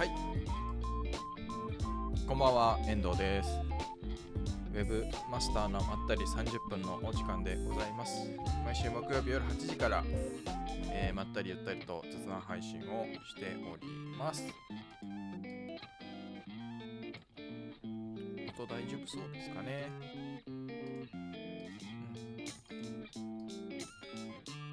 はい。こんばんは遠藤です。ウェブマスターのまったり30分のお時間でございます。毎週木曜日夜8時から、えーまったりゆったりと雑談配信をしております。音大丈夫そうですかね？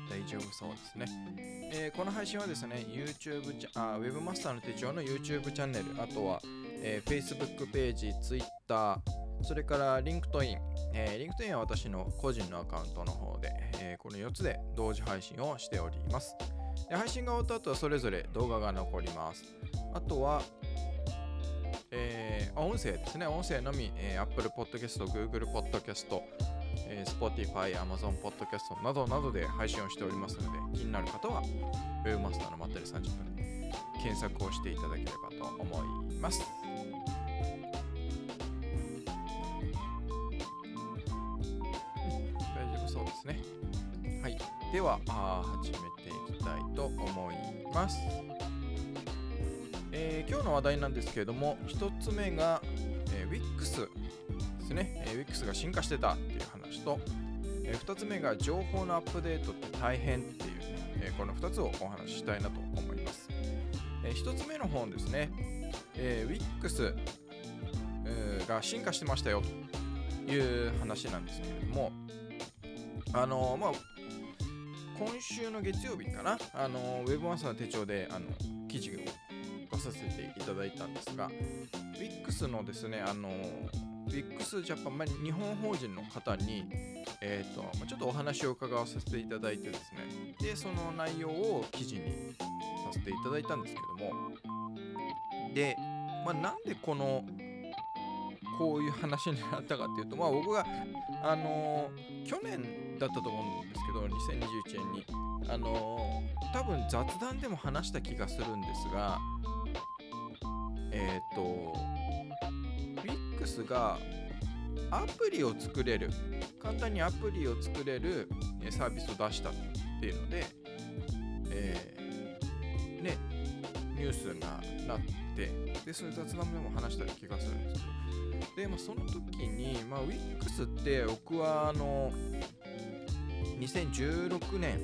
大丈夫そうですね。えーこの配信はですね、YouTube チャあ、Webmaster の手帳の YouTube チャンネル、あとは、えー Facebook ページ、Twitter、それから LinkedIn、えー LinkedIn は私の個人のアカウントの方で、えーこの4つで同時配信をしております。で配信が終わった後はそれぞれ動画が残ります。あとは、えー音声ですね、音声のみ、えー Apple Podcast、Google Podcast、えー Spotify、Amazon Podcast などなどで配信をしておりますので、気になる方は Webmaster のまったり30分で検索をしていただければと思います。大丈夫そうですね。はい。では、あ始めていきたいと思います。えー今日の話題なんですけれども、一つ目が、えー Wix ですね、えー Wix が進化してたっていう話と、え2つ目が情報のアップデートって大変っていうね、えーこの2つをお話ししたいなと思います。え1つ目の本ですね、えー Wix が進化してましたよという話なんですけれども、あのーまあ、今週の月曜日かな、あのー、ウェブマスターの手帳であの記事を出させていただいたんですが、WIX のですね、あのー、WIX ジャパン、まあ、日本法人の方に、えーとま、ちょっとお話を伺わせていただいてですね、で、その内容を記事にさせていただいたんですけども、で、まあ、なんでこの、こういう話になったかっていうと、まあ、僕が、あのー去年だったと思うんですけど、2021年に、あのー多分雑談でも話した気がするんですが、えっ、と、Wix がアプリを作れる、簡単にアプリを作れるサービスを出したっていうので、えーね、ニュースがなって、で、それ雑談でも話した気がするんですけど、で、まあ、その時に、まあ、Wix って僕はあの2016年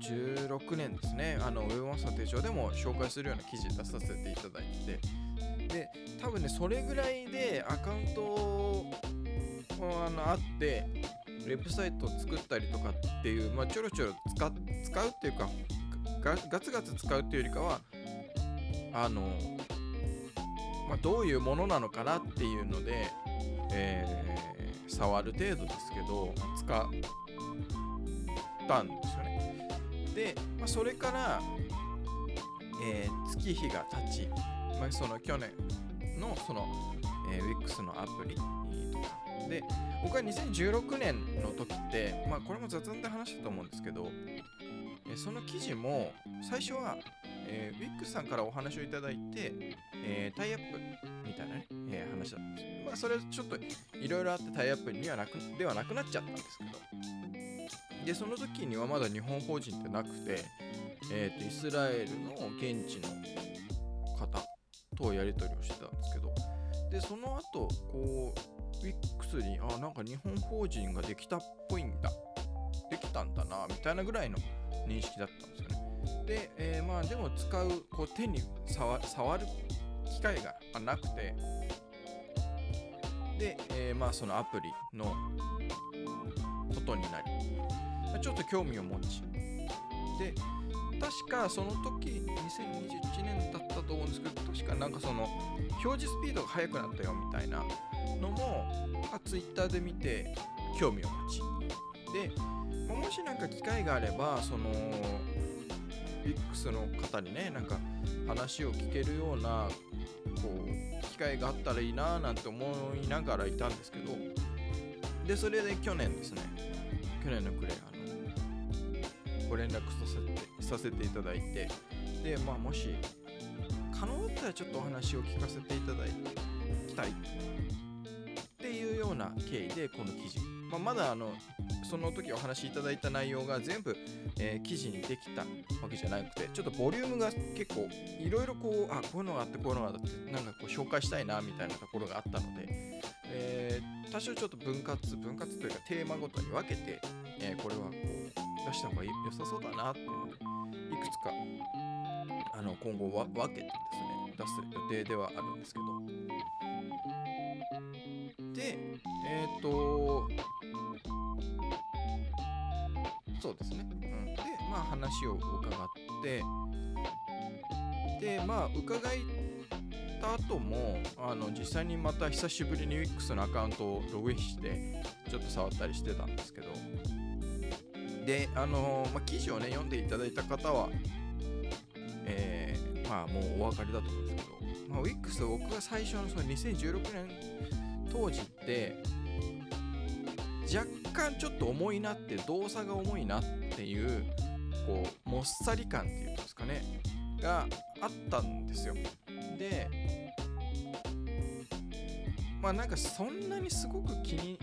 16年ですね。あのウェブマスター手帳でも紹介するような記事出させていただいてで多分ねそれぐらいでアカウントあのあってウェブサイトを作ったりとかっていう、まあ、ちょろちょろ使うっていうかガガツガツ使うっていうよりかはあのまあ、どういうものなのかなっていうので、えー触る程度ですけど使ったんですよね。で、まあ、それから、えー月日が経ち、まあ、その去年のその、えー Wix のアプリとかで僕は2016年の時って、まあ、これも雑談で話したと思うんですけど、えーその記事も最初は、えー、Wix さんからお話をいただいて、えータイアップみたいなね、えー話だったんです。まあ、それちょっといろいろあってタイアップにはなくではなくなっちゃったんですけど、で、その時にはまだ日本法人ってなくて、えーとイスラエルの現地の方とやり取りをしてたんですけど、で、その後、こう、Wix に、あ、なんか日本法人ができたっぽいんだ。できたんだな、みたいなぐらいの認識だったんですよね。で、えーまあでも使う、こう手に触触る機会がなくて、で、えーまあそのアプリのことになり、ちょっと興味を持ち、で、確かその時2021年だったと思うんですけど、確かなんかその表示スピードが速くなったよみたいなのも、あ Twitter で見て興味を持ち、で、もしなんか機会があれば、その Wix の方にね、なんか話を聞けるようなこう機会があったらいいなぁなんて思いながらいたんですけど、で、それで去年ですね、去年の暮れ、あの、ご連絡させてさせていただいて、で、まあ、もし、可能だったらちょっとお話を聞かせていただきたいっていうような経緯でこの記事、まあ、まだあのその時お話しいただいた内容が全部、えー記事にできたわけじゃなくてちょっとボリュームが結構いろいろこうあこういうのがあってこういうのがあってなんかこう紹介したいなみたいなところがあったので、えー多少ちょっと分割分割というかテーマごとに分けて、えーこれはこう出した方が良さそうだなっていうのでくつかあの今後は分けてですね出す予定ではあるんですけど。でえっ、とそうですね、うん、でまあ話を伺って。でまあ伺った後もあの実際にまた久しぶりに WIX のアカウントをログインしてちょっと触ったりしてたんですけど。であのまあ、記事をね読んでいただいた方はえーまあもうお分かりだと思うんですけど、まあ、WIX 僕が最初のその2016年当時って若干ちょっと重いなって動作が重いなっていうこうもっさり感っていうんですかねがあったんですよ。でまあなんかそんなにすごく気に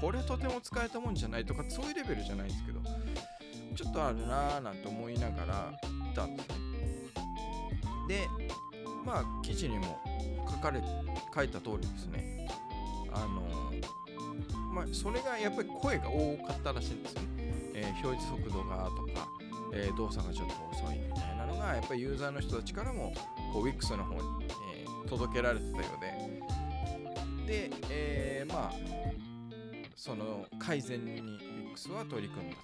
これとても使えたもんじゃないとかそういうレベルじゃないですけどちょっとあるなーなんて思いながらいたんですねでまあ記事にも書かれ書いた通りですね。あのまあそれがやっぱり声が多かったらしいんですよね、えー表示速度がとか、えー動作がちょっと遅いみたいなのがやっぱりユーザーの人たちからもこう WIX の方に、えー届けられてたようで。で、えまあその改善に WIX は取り組んだと。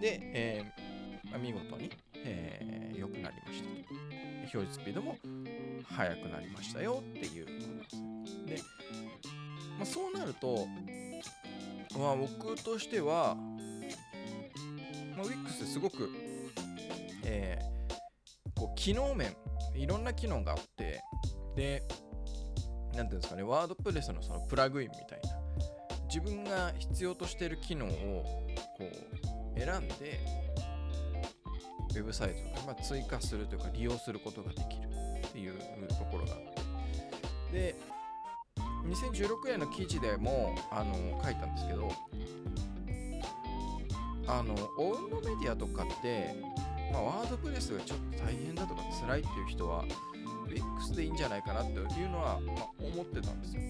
で、えー見事に、えーくなりましたと。表示スピードも速くなりましたよっていうものなんです。で、まあ、そうなると、まあ、僕としては、まあ、WIX すごく、えーこう機能面いろんな機能があってでなんていうんですかねワードプレスのそのプラグインみたいな自分が必要としている機能をこう選んでウェブサイトが、ま、追加するというか利用することができるっていうところがあって。で2016年の記事でもあの書いたんですけどあのオウンドメディアとかって、まあ、ワードプレスがちょっと大変だとか辛いっていう人は WIX でいいんじゃないかなっていうのは、まあ、思ってたんですよ。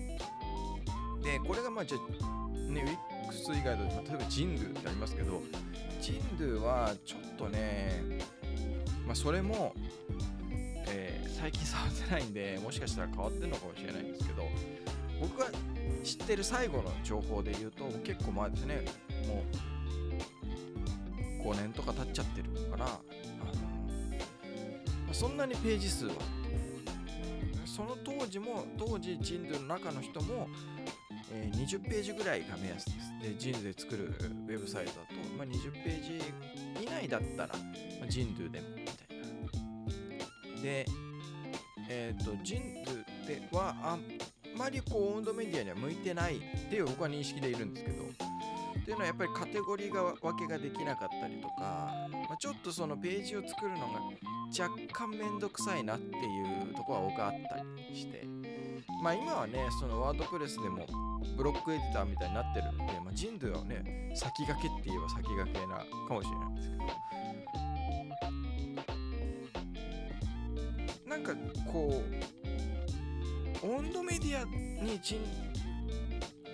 でこれがまあじゃあね WIX 以外だと例えば Jindu ってありますけど Jindu はちょっとねまあそれも、えー最近触ってないんでもしかしたら変わってるのかもしれないんですけど僕が知ってる最後の情報で言うと結構前ですねもう5年とか経っちゃってるからあの、まそんなにページ数はその当時も当時ジンドゥの中の人も、え20ページぐらいが目安です。でジンで作るウェブサイトだと、まあ、20ページ以内だったら、まあ、ジンドゥでもみたいな。でえっ、とジンドゥではあんまりこうオウンドメディアには向いてないっていう僕は認識でいるんですけど。っていうのはやっぱりカテゴリーが分けができなかったりとか、まあ、ちょっとそのページを作るのが若干めんどくさいなっていうところは僕はあったりして。まあ今はねそのワードプレスでもブロックエディターみたいになってるんで、まあ、ジンドゥはね先駆けって言えば先駆けなかもしれないですけど。なんかこう温度メディアに人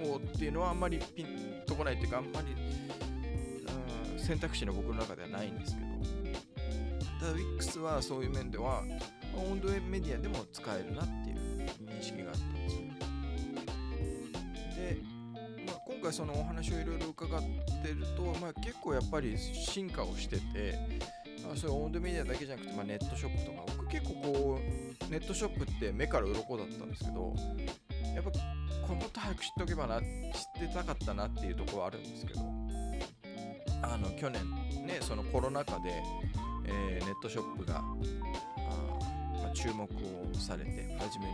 をっていうのはあんまりピンとこないっていうかあんまり、うん、選択肢の僕の中ではないんですけど。ただ WIX はそういう面では温度メディアでも使えるなって回そのお話をいろいろ伺ってると、まあ、結構やっぱり進化をしててまあ、そういうオンドメディアだけじゃなくて、まあ、ネットショップとか僕結構こうネットショップって目から鱗だったんですけどやっぱこもっと早く知っておけばな知ってたかったなっていうところはあるんですけどあの去年ねそのコロナ禍で、えーネットショップがあ、まあ、注目をされて始める、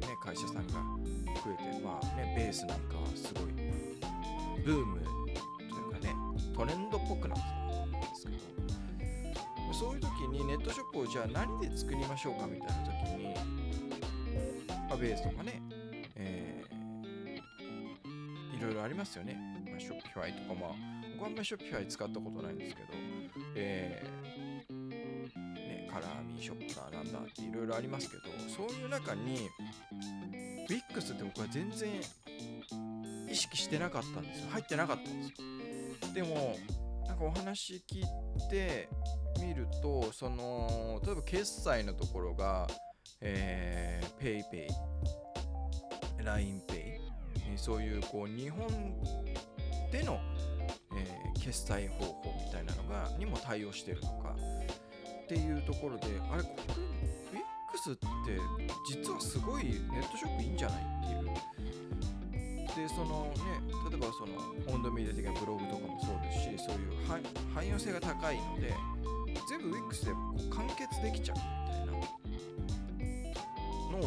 ね、会社さんが増えてまあねベースなんかはすごいブームというかねトレンドっぽくなってたと思うんですけどそういう時にネットショップをじゃあ何で作りましょうかみたいな時に、まあ、ベースとかね、えーありますよね。まあ、ショッピファイとか、まあ、僕はあんまりショッピファイ使ったことないんですけど、えー、カラーミーショップだなんだっていろいろありますけど、そういう中に、WIX って僕は全然意識してなかったんですよ。入ってなかったんですよ。でも、なんかお話聞いてみると、その、例えば決済のところが、え、PayPay、LINEPay、そういうこう日本での、えー、決済方法みたいなのがにも対応してるとかっていうところであれこれ WIX って実はすごいネットショップいいんじゃないっていう。でそのね例えばその温度メディア的なブログとかもそうですしそういう汎用性が高いので全部 WIX でこう完結できちゃうみたいなの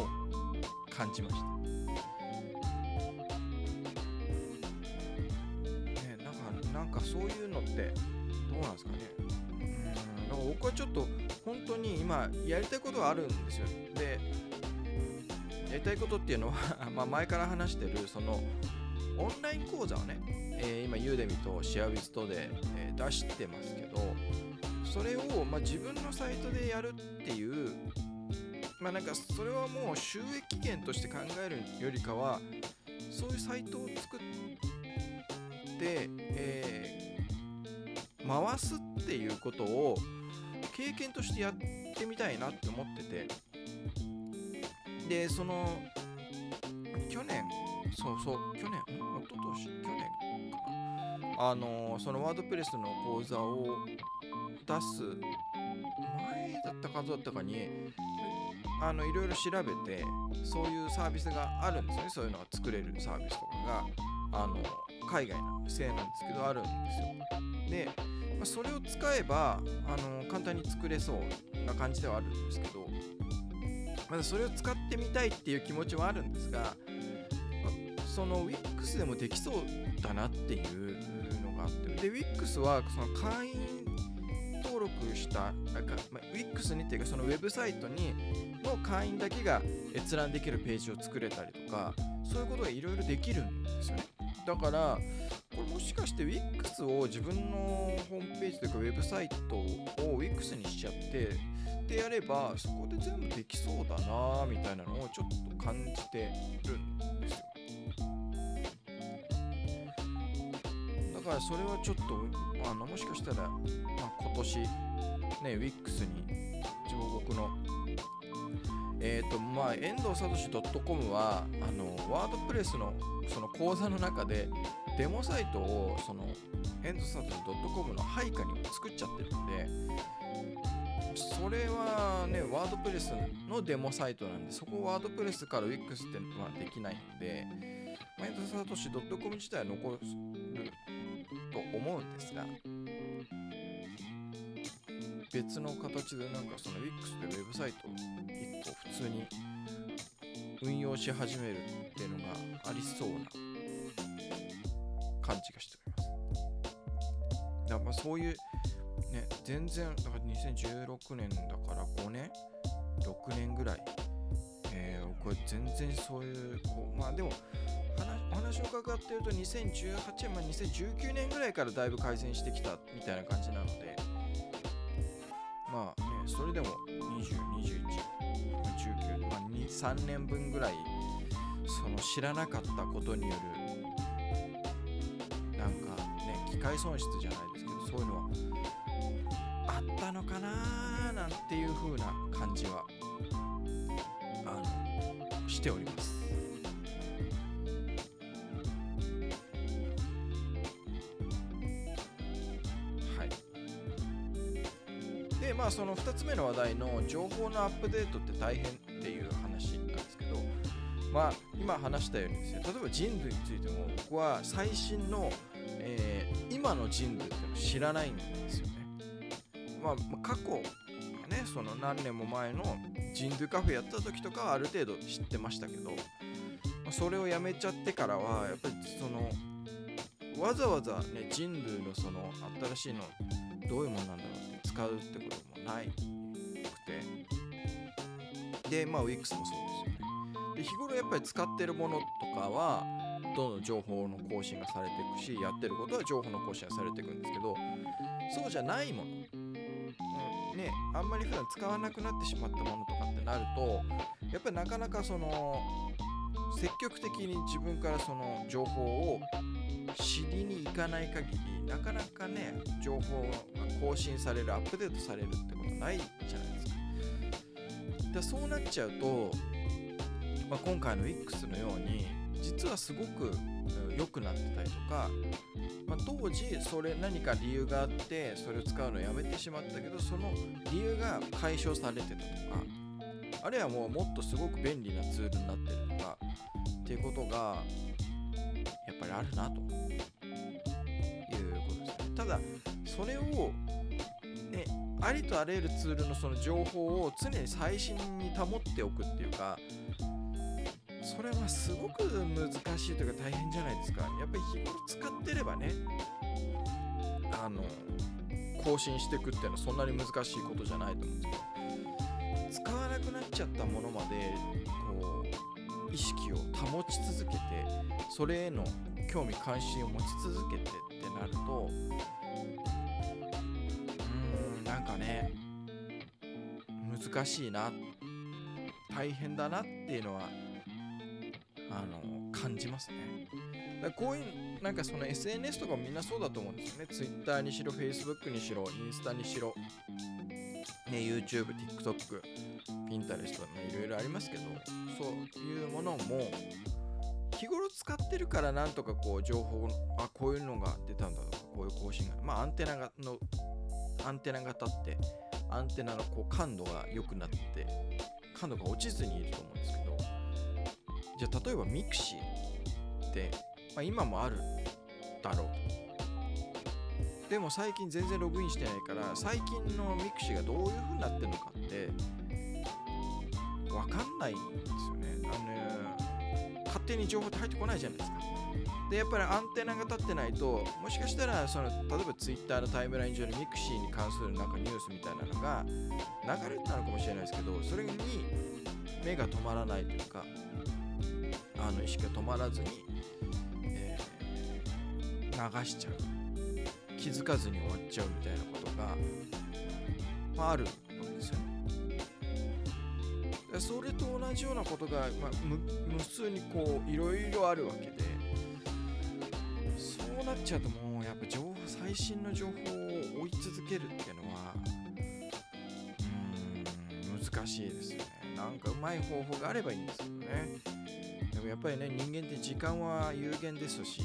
を感じました。やりたいことはあるんですよ。でやりたいことっていうのは ま前から話してるそのオンライン講座をね、えー、今ユーデミとシェアウィズトで、えー、出してますけどそれを、ま、自分のサイトでやるっていうまあなんかそれはもう収益源として考えるよりかはそういうサイトを作ってえー、回すっていうことを経験としてやってみたいなって思ってて。でその去年そうそう去年一昨年去年かな。あのそのワードプレスの講座を出す前だったかだったかにあのいろいろ調べてそういうサービスがあるんですね。そういうのが作れるサービスとかがあの海外のせいなんですけどあるんですよ。で、まあ、それを使えばあの簡単に作れそうな感じではあるんですけどまだそれを使ってみたいっていう気持ちはあるんですが、まあ、その WIX でもできそうだなっていうのがあってで WIX はその会員登録したなんか、まあ、WIX にっていうかそのウェブサイトにの会員だけが閲覧できるページを作れたりとかそういうことがいろいろできるんですよね。だかられもしかして WIX を自分のホームページというかウェブサイトを WIX にしちゃってでやればそこで全部できそうだなみたいなのをちょっと感じてるんですよだからそれはちょっとあのもしかしたら、まあ、今年ね WIX に自分僕のえっ、ー、とまあ遠藤聡 .com はあのワードプレスのその講座の中でデモサイトをその遠藤聡 .com の配下にも作っちゃってるんでそれはねワードプレスのデモサイトなんでそこワードプレスから Wix ってのはできないんで遠藤聡 .com 自体は残ると思うんですが別の形でなんかその Wix でウェブサイトを1個普通に運用し始めるっていうのがありそうな感じがしております。だからまあそういうね全然だから2016年だから5年6年ぐらい、えー、僕は全然そういうこうまあでもお話を伺ってると2018年、まあ、2019年ぐらいからだいぶ改善してきたみたいな感じなのでまあねそれでも202119まあ3年分ぐらいその知らなかったことによる械損失じゃないですけどそういうのはあったのかななんていう風な感じはあのしております。でまあその2つ目の話題の情報のアップデートって大変っていう話なんですけどまあ今話したようにですね例えば人類についても僕は最新の、えー、今の人類ってのを知らないんですよね。まあ、過去ねその何年も前の人類カフェやった時とかはある程度知ってましたけど、まあ、それをやめちゃってからはやっぱりそのわざわざね人類のその新しいのどういうものなんだろうって使うってこともないくてでまあ Wix もそうですよねで日頃やっぱり使ってるものとかはどんどん情報の更新がされていくしやってることは情報の更新がされていくんですけどそうじゃないもの、うんね、あんまり普段使わなくなってしまったものとかってなるとやっぱりなかなかその積極的に自分からその情報を知りに行かない限りなかなかね情報が更新されるアップデートされるってことないじゃないですか。でそうなっちゃうと、まあ、今回の X のように実はすごく良くなってたりとか、まあ、当時それ何か理由があってそれを使うのをやめてしまったけどその理由が解消されてたとかあるいはもうもっとすごく便利なツールになってるとかっていうことがやっぱりあるなと。いうことですね。ただそれをねありとあらゆるツールのその情報を常に最新に保っておくっていうかそれはすごく難しいというか大変じゃないですか。やっぱり日頃使ってればねあの更新していくっていうのはそんなに難しいことじゃないと思うんですけど使わなくなっちゃったものまでこう意識を保ち続けてそれへの興味関心を持ち続けてってなるとうーんなんかね難しいな大変だなっていうのは感じますね。だこういうなんかその SNS とかもみんなそうだと思うんですよね。Twitter にしろ Facebook にしろインスタにしろ。ね、YouTube、TikTok、Pinterest ね、いろいろありますけど、そういうものも、日頃使ってるからなんとかこう情報、あ、こういうのが出たんだとか、こういう更新が、まあアンテナがの、アンテナが立って、アンテナのこう感度が良くなって、感度が落ちずにいると思うんですけど、じゃあ例えば mixi。って、まあ、今もあるだろう。でも最近全然ログインしてないから最近の mixi がどういう風になってるのかって分かんないんですよね。あの勝手に情報って入ってこないじゃないですか。でやっぱりアンテナが立ってないともしかしたらその例えば Twitter のタイムライン上に mixi に関するなんかニュースみたいなのが流れてたのかもしれないですけどそれに目が止まらないというかあの意識が止まらずに、流しちゃう気づかずに終わっちゃうみたいなことが、まあ、あるわけですよね。それと同じようなことが、まあ、無無数にこういろいろあるわけでそうなっちゃうともうやっぱ情報最新の情報を追い続けるっていうのはうん難しいですよね。なんかうまい方法があればいいんですけどね。でもやっぱりね人間って時間は有限ですし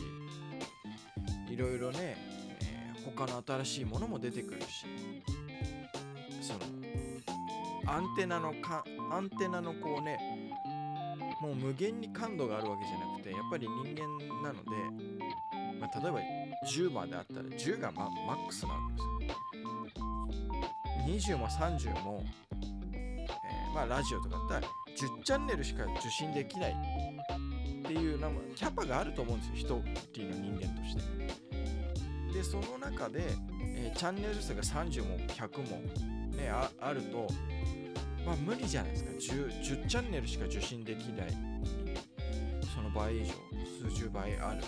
いろいろね他の新しいものも出てくるしそのアンテナのかアンテナのこうねもう無限に感度があるわけじゃなくてやっぱり人間なので、まあ、例えば10まであったら10がママックスなわけですよ20も30も、えーまあラジオとかだったら10チャンネルしか受信できないっていうなんかキャパがあると思うんですよ一人の人間として。でその中で、えーチャンネル数が30も100も、ね、ああると、まあ、無理じゃないですか。10, 10チャンネルしか受信できない。その倍以上数十倍ある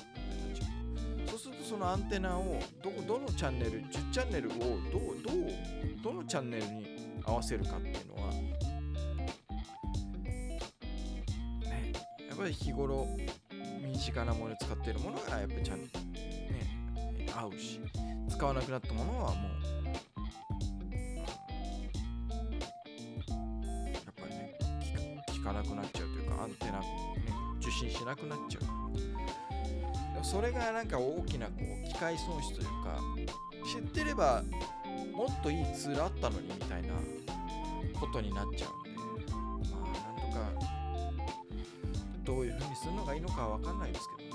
そうするとそのアンテナをどどのチャンネル10チャンネルをどうどうどのチャンネルに合わせるかっていうのはねやっぱり日頃身近なものに使っているものがやっぱりちゃんとね合うし使わなくなったものはもうやっぱりね聞か聞かなくなっちゃうというかアンテナ、ね、受信しなくなっちゃう。それがなんか大きなこう機械損失というか知ってればもっといいツールあったのにみたいなことになっちゃうんでまあなんとかどういう風にするのがいいのかは分かんないですけど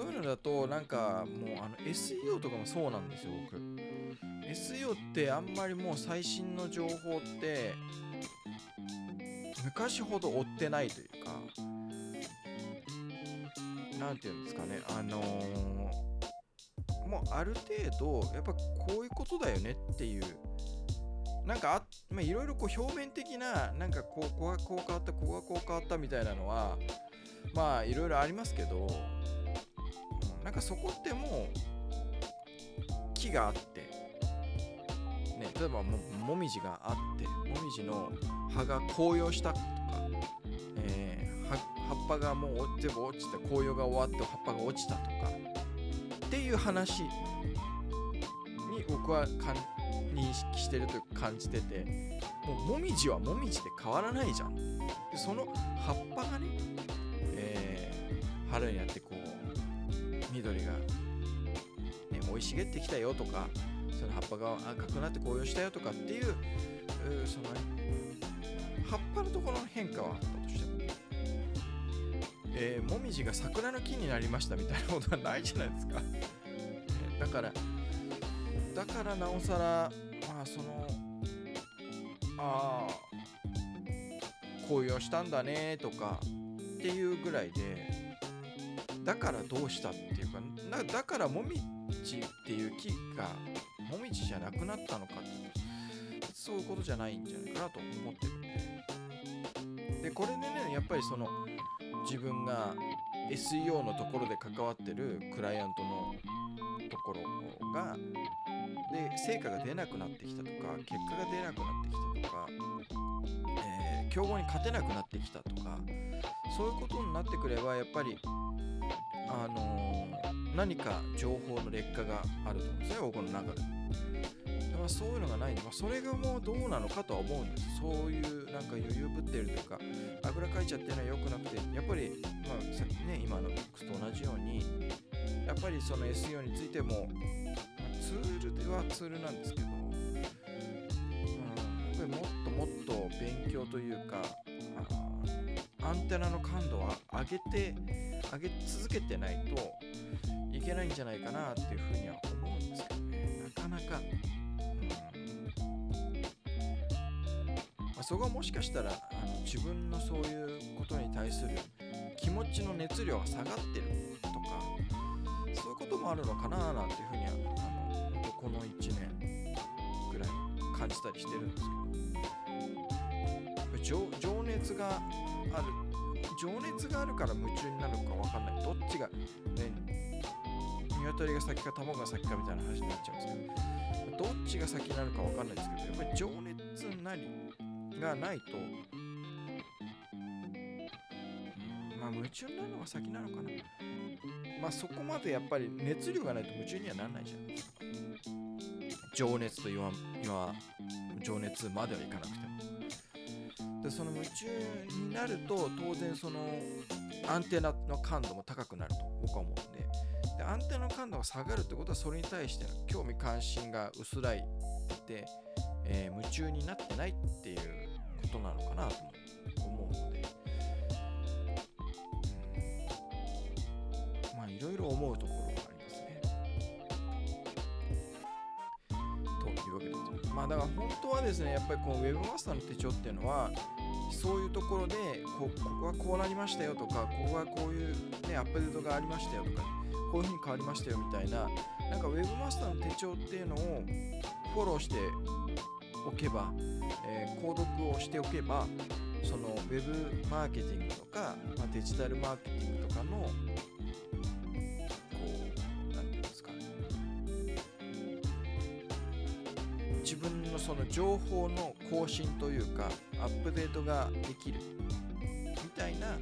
そういうのだとなんかもうあの SEO とかもそうなんですよ僕。SEO ってあんまりもう最新の情報って昔ほど追ってないというかなんていうんですかねあのーもうある程度やっぱこういうことだよねっていうなんか、いろいろ表面的ななんかこうここがこう変わったここがこう変わったみたいなのはまあいろいろありますけど、なんかそこってもう木があって、ね、例えばももみじがあってもみじの葉が紅葉したとか、えー、葉っぱがもう全部落ちて紅葉が終わって葉っぱが落ちたとかっていう話に僕は認識してると感じててもうもみじはもみじで変わらないじゃん。でその葉っぱがね、えー、春になってこう緑が、ね、生い茂ってきたよとかその葉っぱが赤くなって紅葉したよとかっていうそのね葉っぱのところの変化はあったとしても、えー、もみじが桜の木になりましたみたいなことはないじゃないですか、だからだからなおさらまあそのああ紅葉したんだねとかっていうぐらいでだからどうしたっていうかだからもみじっていう木がもみじじゃなくなったのかってうそういうことじゃないんじゃないかなと思ってるんで。でこれでねやっぱりその自分が SEO のところで関わってるクライアントのところがで成果が出なくなってきたとか結果が出なくなってきたとか、えー、競合に勝てなくなってきたとかそういうことになってくればやっぱりあのー、何か情報の劣化があると思うんですね僕の中で。まあ、そういうのがないんで、まあ、それがもうどうなのかとは思うんですそういうなんか余裕ぶってるというかあぐらかいちゃってるのは良くなくてやっぱり、まあ、さっきね今の X と同じようにやっぱりその SEO についてもまツールではツールなんですけど、うん、やっぱりもっともっと勉強というかアンテナの感度は上げて上げ続けてないといけないんじゃないかなっていうふうには思うんですけどね。なかなか、うん。まあ、そこはもしかしたらあの自分のそういうことに対する気持ちの熱量が下がってるとかそういうこともあるのかななんていうふうにはあのこの1年ぐらい感じたりしてるんですけど。情情熱がある。情熱があるから夢中になるのか分かんない。どっちがね鶏が先か卵が先かみたいな話になっちゃうんですけど。どっちが先なるか分かんないですけどやっぱり情熱なりがないとまあ夢中になるのが先なのかな。まあそこまでやっぱり熱量がないと夢中にはならないじゃないですか情熱と言わ言わ情熱まではいかなくても。でその夢中になると当然そのアンテナの感度も高くなると僕は思うんで。でアンテナの感度が下がるってことはそれに対しての興味関心が薄らいで、えー、夢中になってないっていうことなのかなと思うので、まあいろいろ思うところまあだから本当はですねやっぱりこの Webmaster の手帳っていうのはそういうところでこここはこうなりましたよとかここはこういう、ね、アップデートがありましたよとかこういうふうに変わりましたよみたいななんか Webmaster の手帳っていうのをフォローしておけば、えー、購読をしておけばその Web マーケティングとか、まあ、デジタルマーケティングとかのその情報の更新というかアップデートができる。みたいなな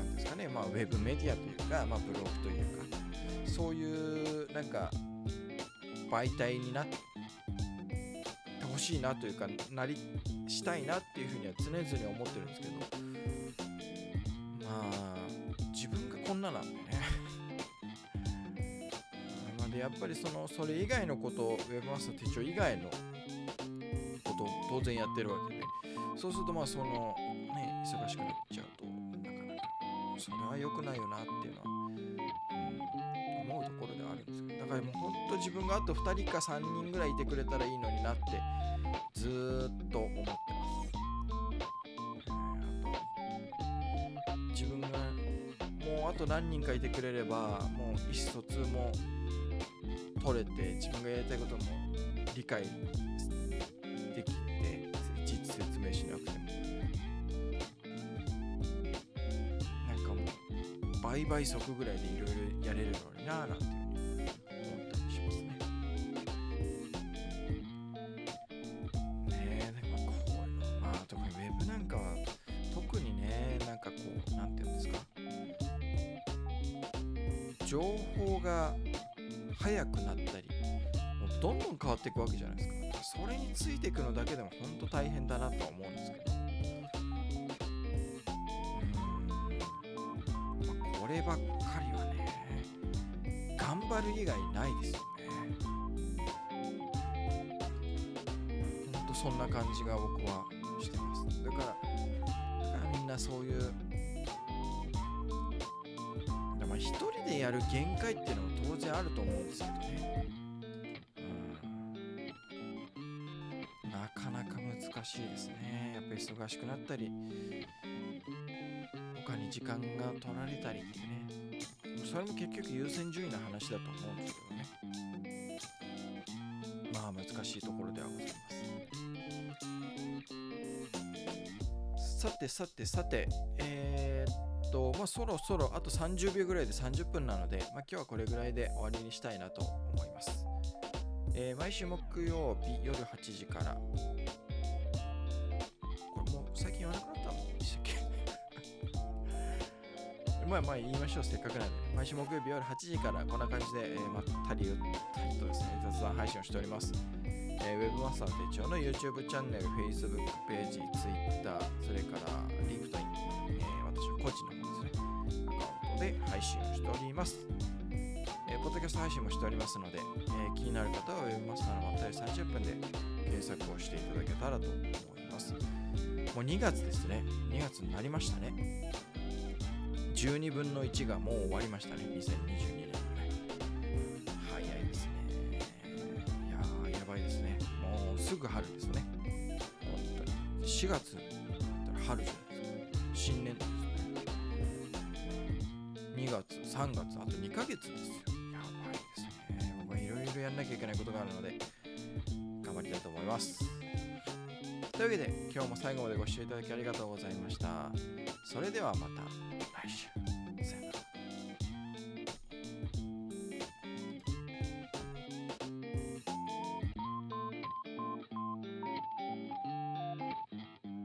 んですかね。まあウェブメディアというか、まあ、ブログというか。そういうなんか媒体になってほしいなというかなりしたいなっていうふうには常々思ってるんですけど。まあ自分がこんななんでやっぱりそのそれ以外のことを Webmaster 手帳以外のことを当然やってるわけでそうするとまあそのね忙しくなっちゃうとなかなかそれは良くないよなっていうのは、うん、思うところではあるんですけどだからもうほんと自分があと2人か3人ぐらいいてくれたらいいのになってずっと思ってます。自分がもうあと何人かいてくれればもう意思疎通も取れて自分がやりたいことも理解できていちいち説明しなくてもなんかもう倍々速ぐらいでいろいろやれるのになぁなんて思ったりしますね。ねえなんかこういうのまあ特にウェブなんかは特にねなんかこうなんていうんですか情報が速くなったりもうどんどん変わっていくわけじゃないですか。それについていくのだけでも本当大変だなとは思うんですけど。うん、まあ、こればっかりはね頑張る以外ないですよね。ほんとそんな感じが僕はしてます。だからみんなそういう一人でやる限界っていうのも然あると思うんですけどね。うん。なかなか難しいですね。やっぱり忙しくなったり他に時間が取られたりってね。それも結局優先順位の話だと思うんですけどね。まあ難しいところではございます。さてさてさてえー、とまあそろそろあと30秒ぐらいで30分なので、まあ、今日はこれぐらいで終わりにしたいなと思います、えー毎週木曜日夜8時から。これもう最近言わなくなった？んでしたっけまあまあ言いましょう。せっかくなんで。毎週木曜日夜8時から。こんな感じで、えーまったりゆったりとですね。雑談配信をしております。えー、ウェブマスター手帳の YouTube チャンネル、Facebook ページ、Twitter、それから LinkedIn、えー私の個人ので、配信しております。えーポッドキャスト配信もしておりますので、えー気になる方はウェブマスターのまったり30分で検索をしていただけたらと思います。もう2月ですね。2月になりましたね。12分の1がもう終わりましたね。2022年のね。早いですね。いやー、やばいですね。もうすぐ春ですね。本当に。4月春じゃ3月、あと2ヶ月ですよ。やばいですね。僕はいろいろやんなきゃいけないことがあるので、頑張りたいと思います。というわけで、今日も最後までご視聴いただきありがとうございました。それではまた来週。